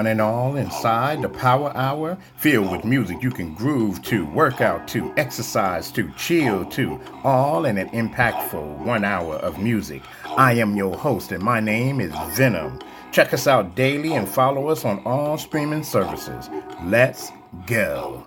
one and all inside the Power Hour, filled with music you can groove to, work out to, exercise to, chill to, all in an impactful one hour of music. I am your host, and my name is Venom. Check us out daily and follow us on all streaming services. Let's go.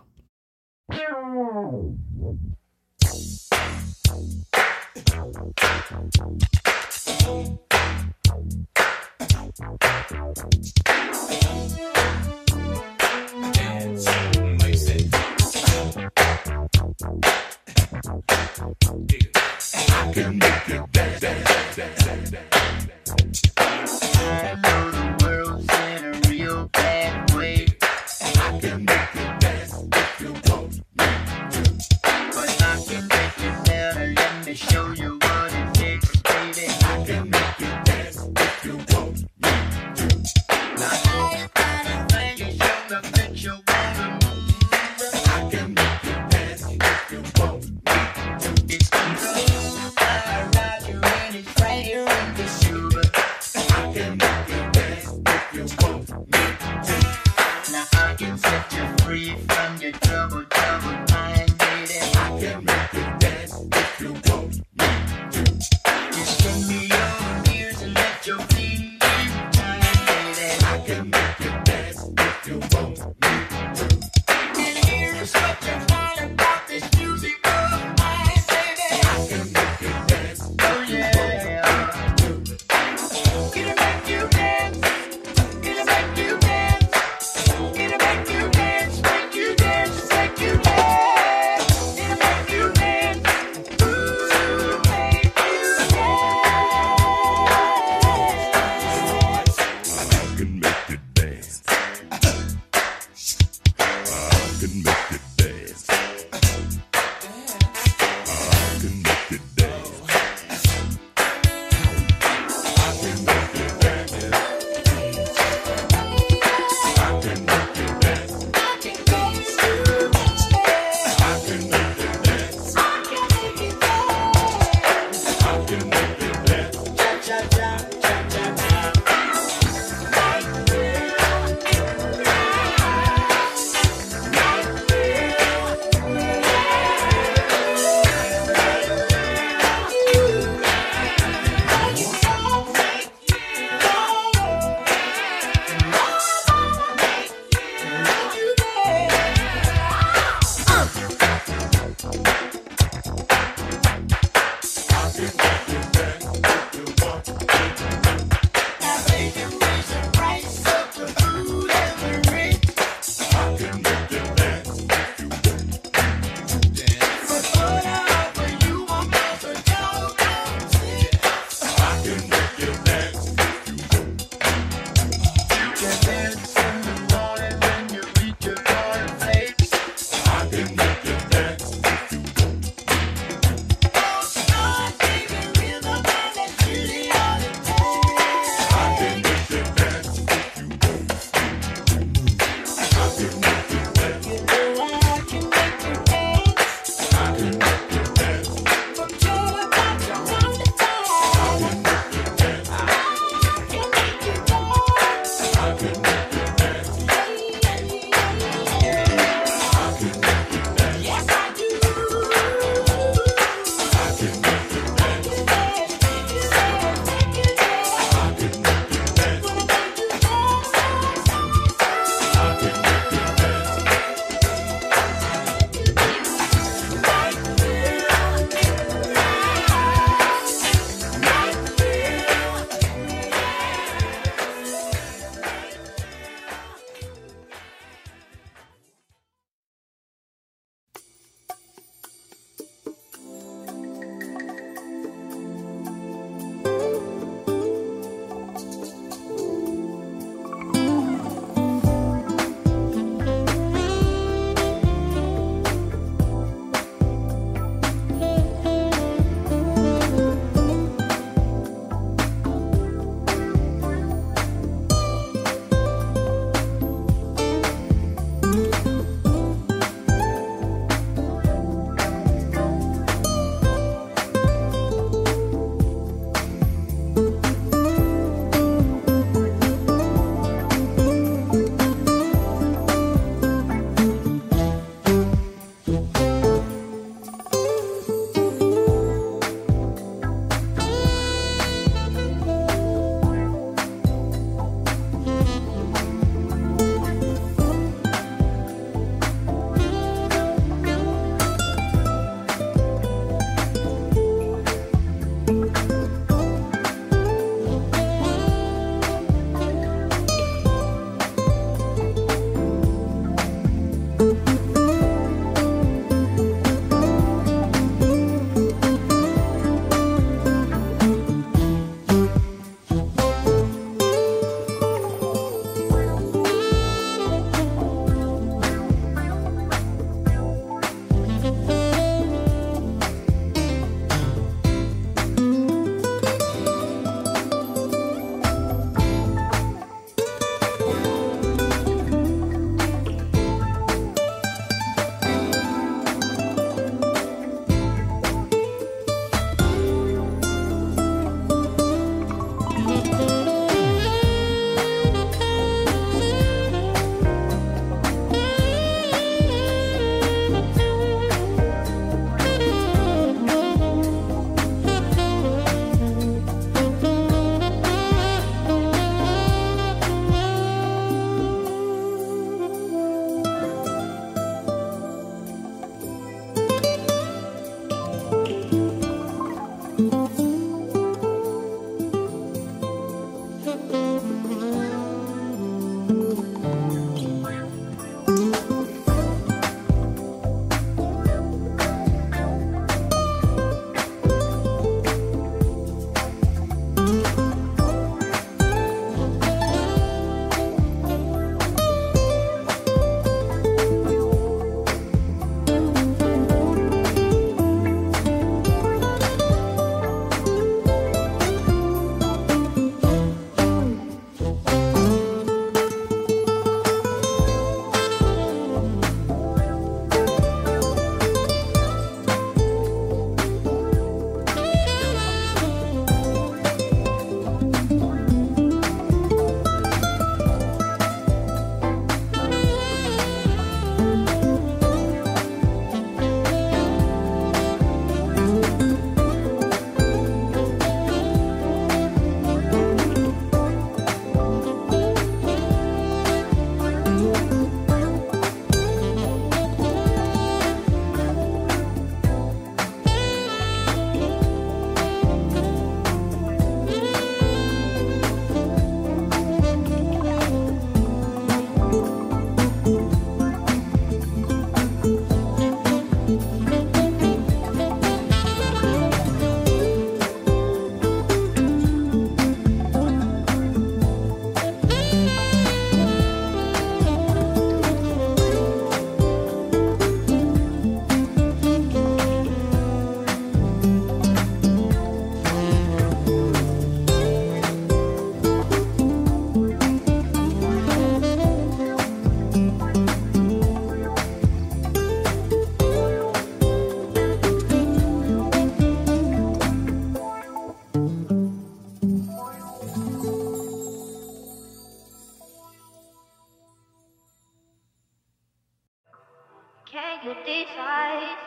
Can you decide?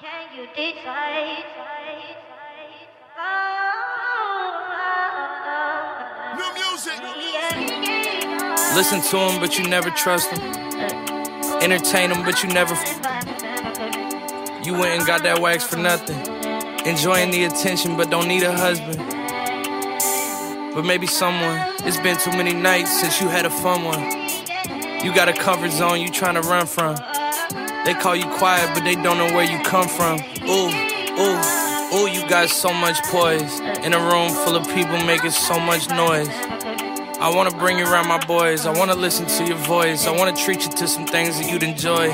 Can you decide? Oh, oh, oh. New music. Listen to them, but you never trust them. Entertain them, but you never. you went and got that wax for nothing. Enjoying the attention, but don't need a husband. But maybe someone. It's been too many nights since you had a fun one. You got a comfort zone you trying to run from. They call you quiet, but they don't know where you come from. Ooh, ooh, ooh, you got so much poise. In a room full of people making so much noise. I wanna bring you around my boys. I wanna listen to your voice. I wanna treat you to some things that you'd enjoy.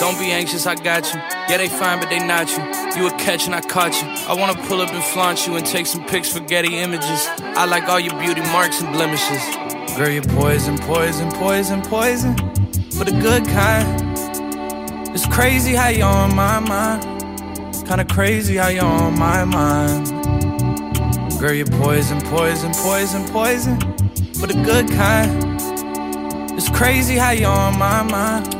Don't be anxious, I got you. Yeah, they fine, but they not you. You a catch and I caught you. I wanna pull up and flaunt you and take some pics for Getty images. I like all your beauty marks and blemishes. Girl, you're poison, poison, poison, poison. For the good kind. It's crazy how you're on my mind. Kinda crazy how you're on my mind. Girl, you're poison, poison, poison, poison for the good kind. It's crazy how you're on my mind.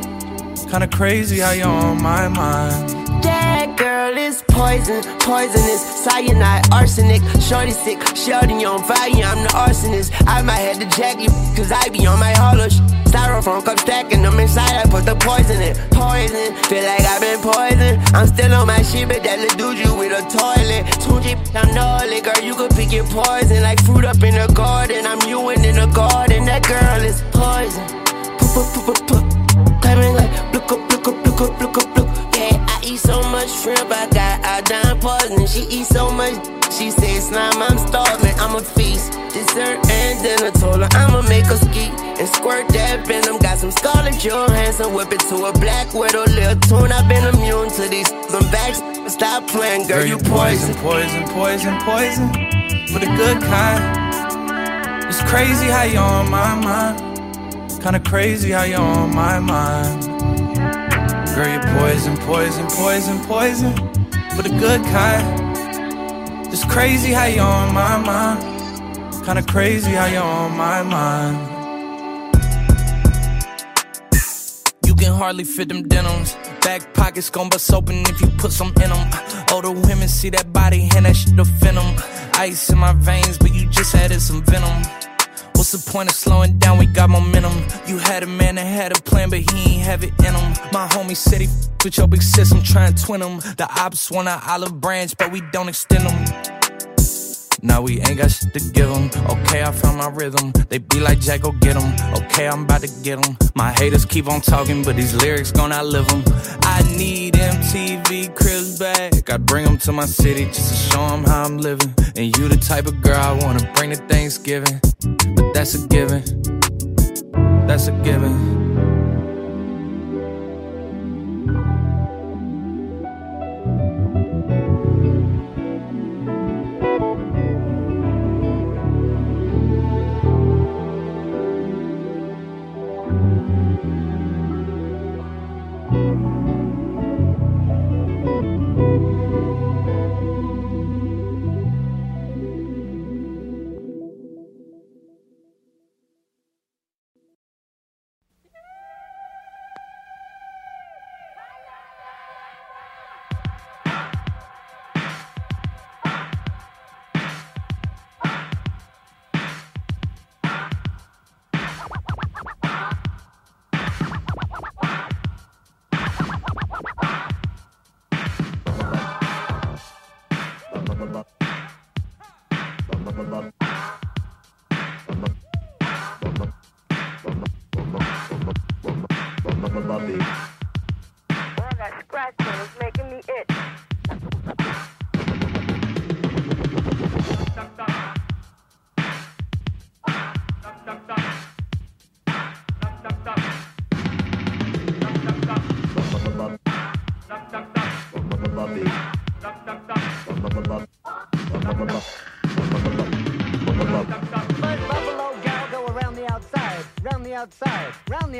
Kinda crazy how you're on my mind. That girl is poison, poisonous, cyanide, arsenic. Shorty sick, shorty on fire, I'm the arsonist. I might have to jack you, cause I be on my hollow sh- Styrofoam cup stacking them inside, I put the poison in. Poison, feel like I've been poisoned. I'm still on my shit, but that little dude you with a toilet. 2G, I'm gnarly, girl, you could pick your poison. Like fruit up in the garden, I'm you in the garden. That girl is poison. Poop, poop, poop, poop. Coming like, look up, look up, look up, look up, so much shrimp, I got iodine poisoning. She eats so much, she said slime, I'm starving. I'm a feast, dessert and dinner. Told her I'ma make her ski and squirt that venom. Got some Scarlett Johansson, whip it to a black widow. Little tune, I've been immune to these. Some backs, stop playing, girl, you poison. poison, poison, poison. For the good kind. It's crazy how you're on my mind. Kinda crazy how you're on my mind. Girl, you're poison, poison, poison, poison. but a good kind. It's crazy how you're on my mind. Kinda crazy how you're on my mind. You can hardly fit them denims. Back pockets gon' bust open if you put some in them. Older women see that body and that shit offend them. Ice in my veins, but you just added some venom. What's the point of slowing down? We got momentum. You had a man that had a plan, but he ain't have it in him. My homie said he f- with your big sis, I'm trying to twin him. The ops want an olive branch, but we don't extend them. Now we ain't got shit to give them. Okay, I found my rhythm. They be like, Jack, go get them. Okay, I'm about to get them. My haters keep on talking, but these lyrics gon' outlive them. I need MTV Cribs back. I bring them to my city just to show them how I'm living. And you the type of girl I wanna bring to Thanksgiving. But that's a given. That's a given.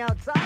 Outside.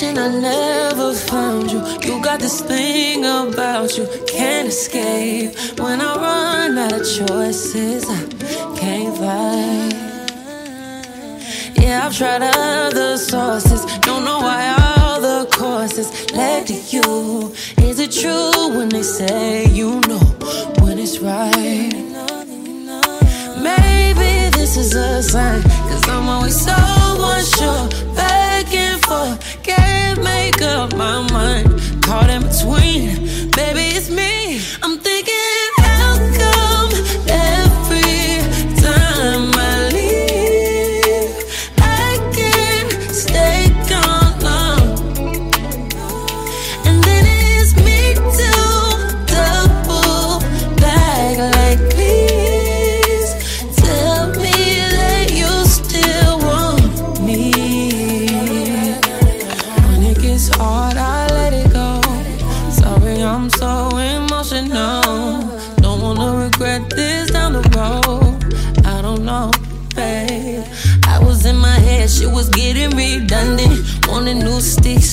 Wishing I never found you. You got this thing about you, can't escape. When I run out of choices, I can't fight. Yeah, I've tried other sources, don't know why all the courses led to you. Is it true when they say you know when it's right? Maybe this is a sign, cause I'm always so unsure. Make up my mind. Caught in between, baby, it's me. I'm thinking,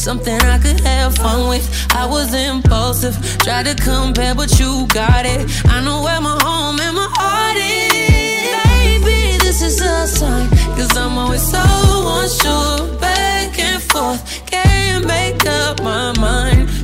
something I could have fun with. I was impulsive, tried to compare, but you got it. I know where my home and my heart is. Baby, this is a sign, cause I'm always so unsure. Back and forth, can't make up my mind.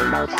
Coming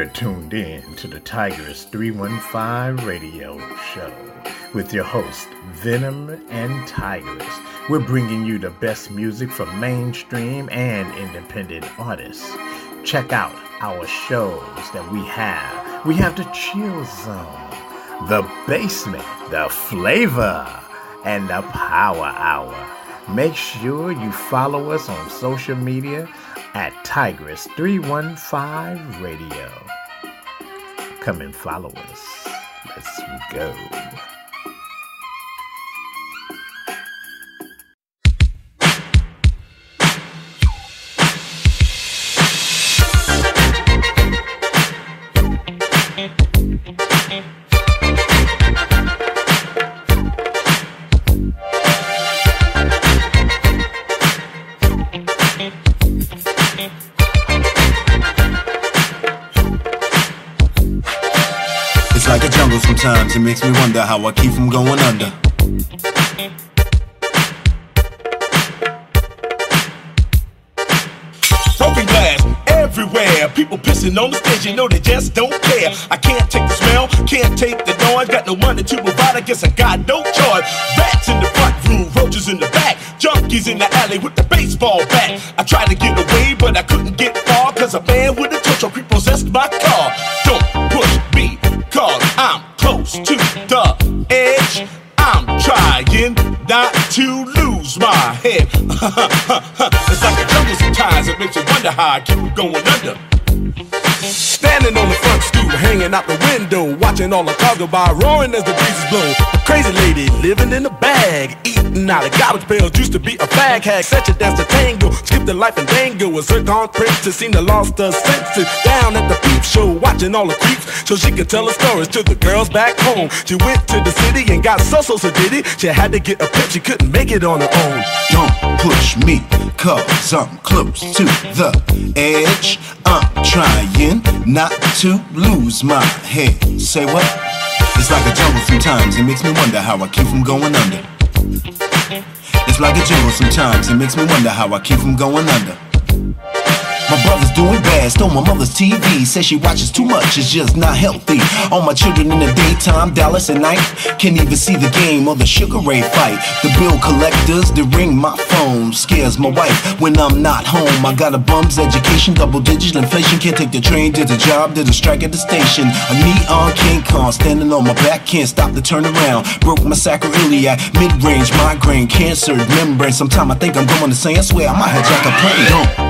You're tuned in to the Tigress 315 radio show with your host, Venom and Tigress. We're bringing you the best music from mainstream and independent artists. Check out our shows that we have. We have the Chill Zone, the Basement, the Flava, and the Power Hour. Make sure you follow us on social media at Tigress315 Radio. Come and follow us. Let's go. Guess I got no choice. Rats in the front room, roaches in the back, junkies in the alley with the baseball bat. I tried to get away, but I couldn't get far, cause a man with a tow truck repossessed my car. Don't push me, cause I'm close to the edge. I'm trying not to lose my head. it's like a jungle sometimes, it makes you wonder how I keep going under. Standing on the front stoop, hanging out the window, all the cars go by, roaring as the breezes blow. A crazy lady living in a bag, eating out of garbage pails, used to be a fag hag, such a dance to tango, skipped the life and dango, a zircon princess, seen the lost her senses, down at the peep show, watching all the creeps, so she could tell her stories to the girls back home. She went to the city and got so so so did it, she had to get a pimp, she couldn't make it on her own. Don't push me, cause I'm close to the edge. I'm trying not to lose my head. Say what? It's like a jungle sometimes, it makes me wonder how I keep from going under. It's like a jungle sometimes, it makes me wonder how I keep from going under. My brother's doing bad, stole my mother's TV. Says she watches too much, it's just not healthy. All my children in the daytime, Dallas at night. Can't even see the game or the Sugar Ray fight. The bill collectors, they ring my phone. Scares my wife when I'm not home. I got a bum's education, double digit inflation. Can't take the train did the job, did a strike at the station. A neon King Kong standing on my back, can't stop the turn around. Broke my sacroiliac, mid range migraine, cancer, membrane. Sometime I think I'm going say, I swear I might hijack a plane.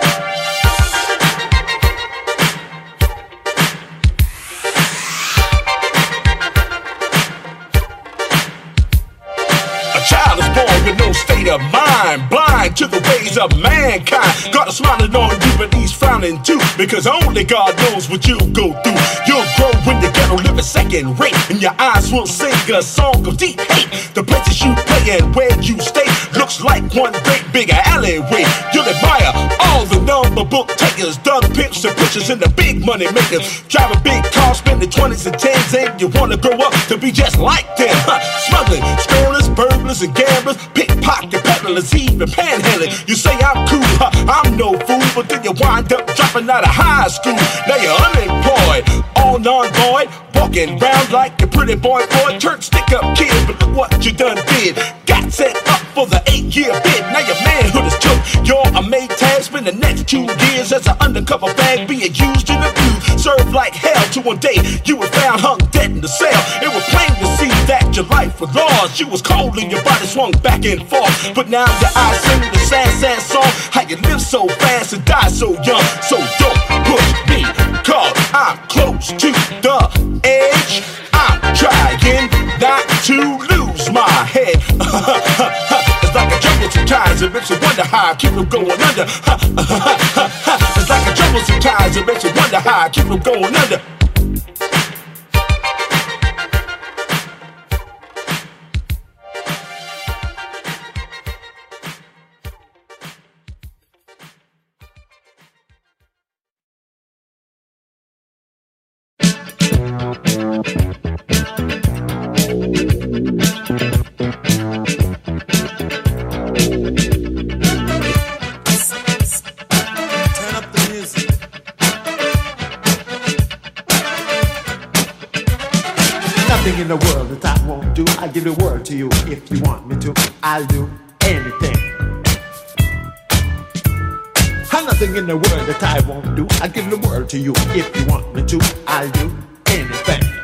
With no state of mind, blind to the ways of mankind. God is smiling on you, but he's frowning too, because only God knows what you'll go through. You'll grow in the ghetto, live a second rate, and your eyes will sing a song of deep hate. The places you play and where you stay looks like one great big alleyway. You'll admire all the number book takers, thug pimps and pushers, and the big money makers. Driving big cars, spending 20s and 10s, and you wanna grow up to be just like them. Huh? Smuggling, squirrelers, burglars, and gamblers, pickpocket peddlers, even panhandling. You say I'm cool, huh? I'm no fool, but then you wind up dropping out of high school. Now you're unemployed, all non-void, walking round like a pretty boy boy, turn stick up kid. But look what you done did. Got set up for the eight-year bid. Now your manhood is took. You're a made tag. Spend the next two years as an undercover bag being used and abused. Served like hell to one day you were found hung dead in the cell. It was plain that your life was lost. You was cold and your body swung back and forth. But now your eyes sing the sad, sad song. How you live so fast and die so young. So don't push me, cause I'm close to the edge. I'm trying not to lose my head. it's like a jungle sometimes, it makes you wonder how I keep from going under. it's like a jungle sometimes, it makes you wonder how I keep from going under. You want me to. I'll do anything. And nothing in the world that I won't do. I'll give the world to you if you want me to. I'll do anything.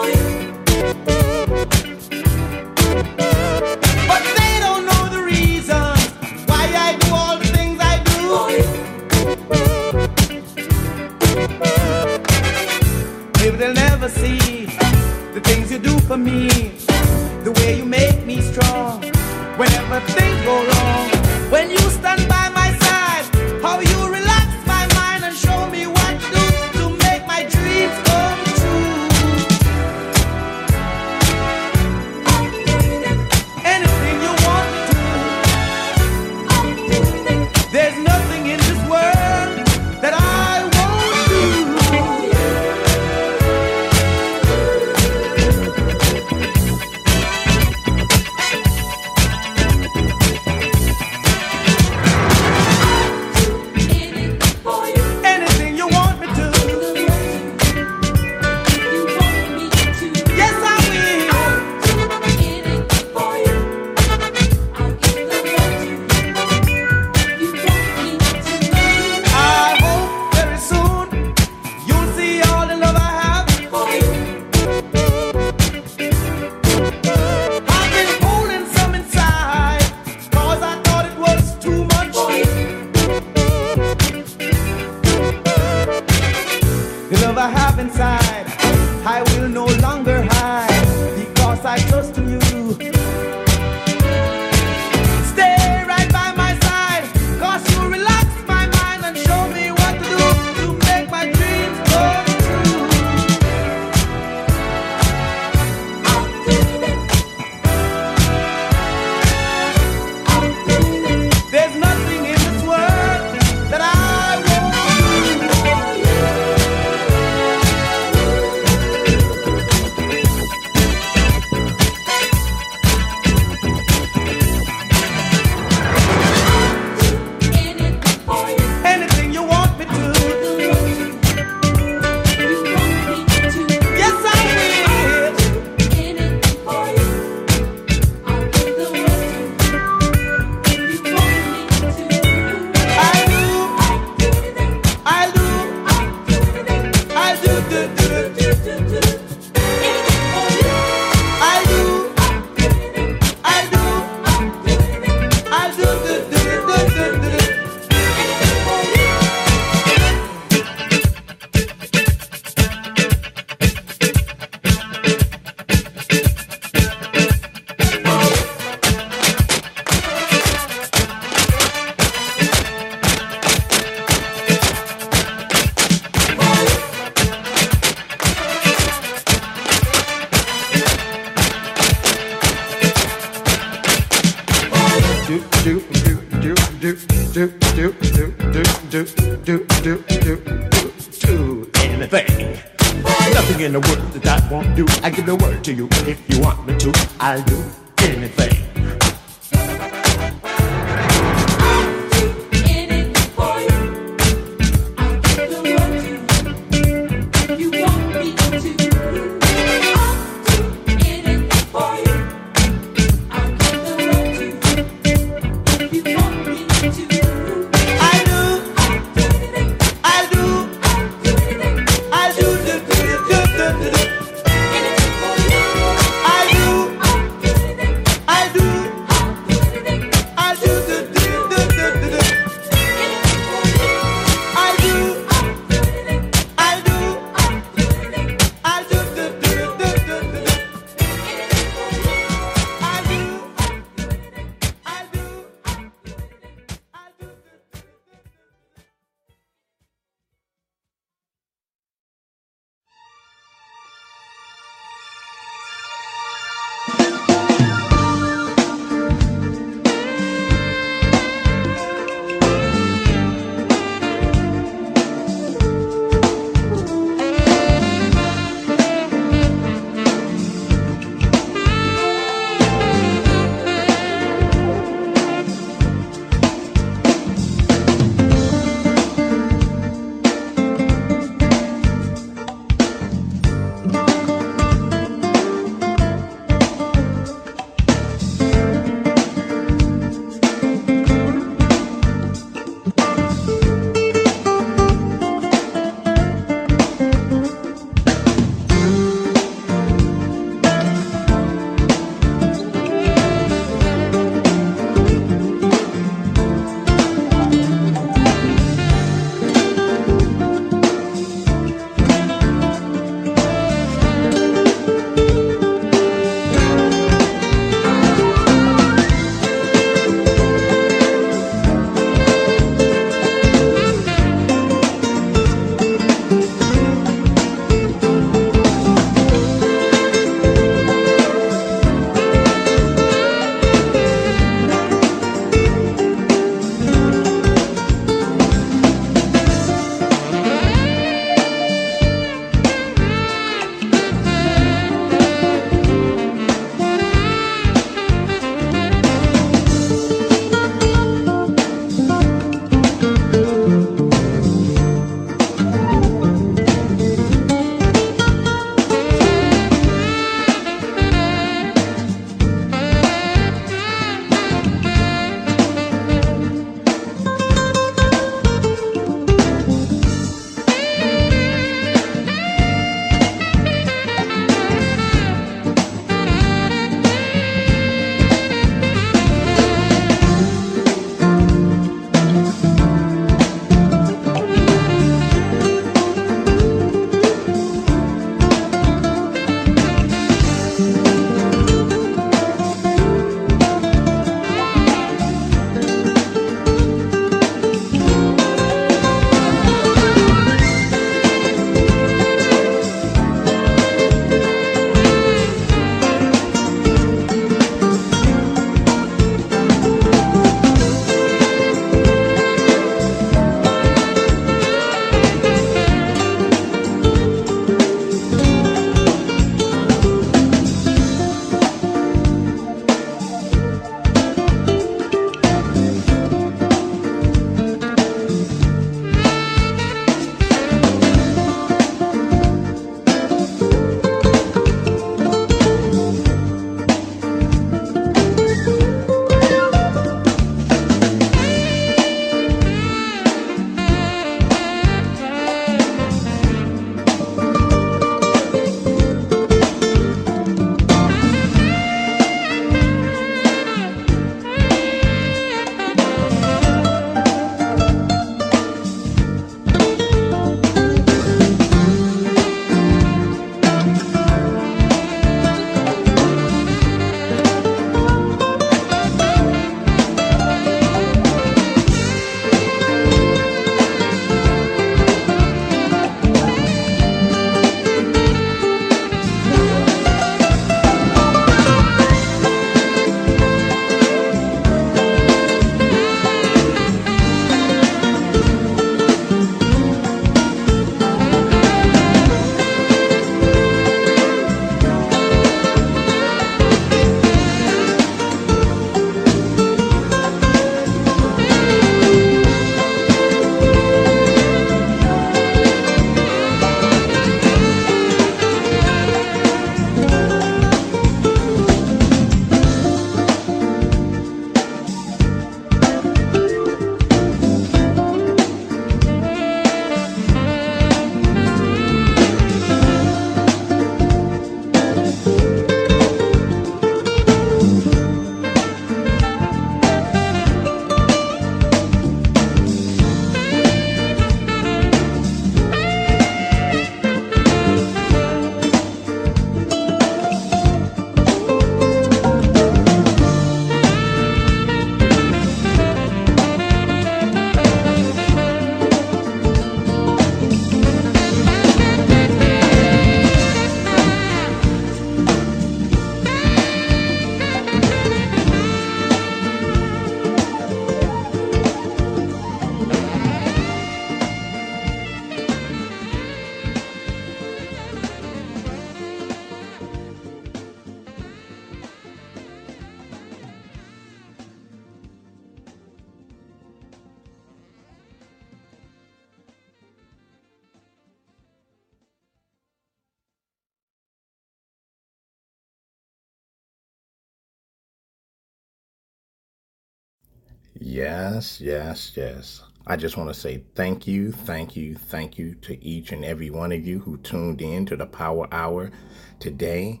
yes, yes, yes. I just want to say thank you, thank you, thank you to each and every one of you who tuned in to the Power Hour today.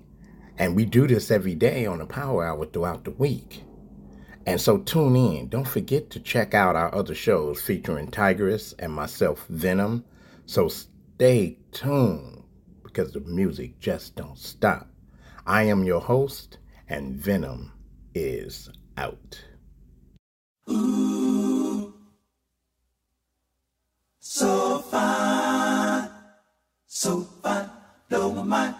And we do this every day on the Power Hour throughout the week. And so tune in. Don't forget to check out our other shows featuring Tigress and myself, Venom. So stay tuned because the music just don't stop. I am your host, and Venom is out. Ooh. So fine, so fine, blow my mind.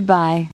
Goodbye.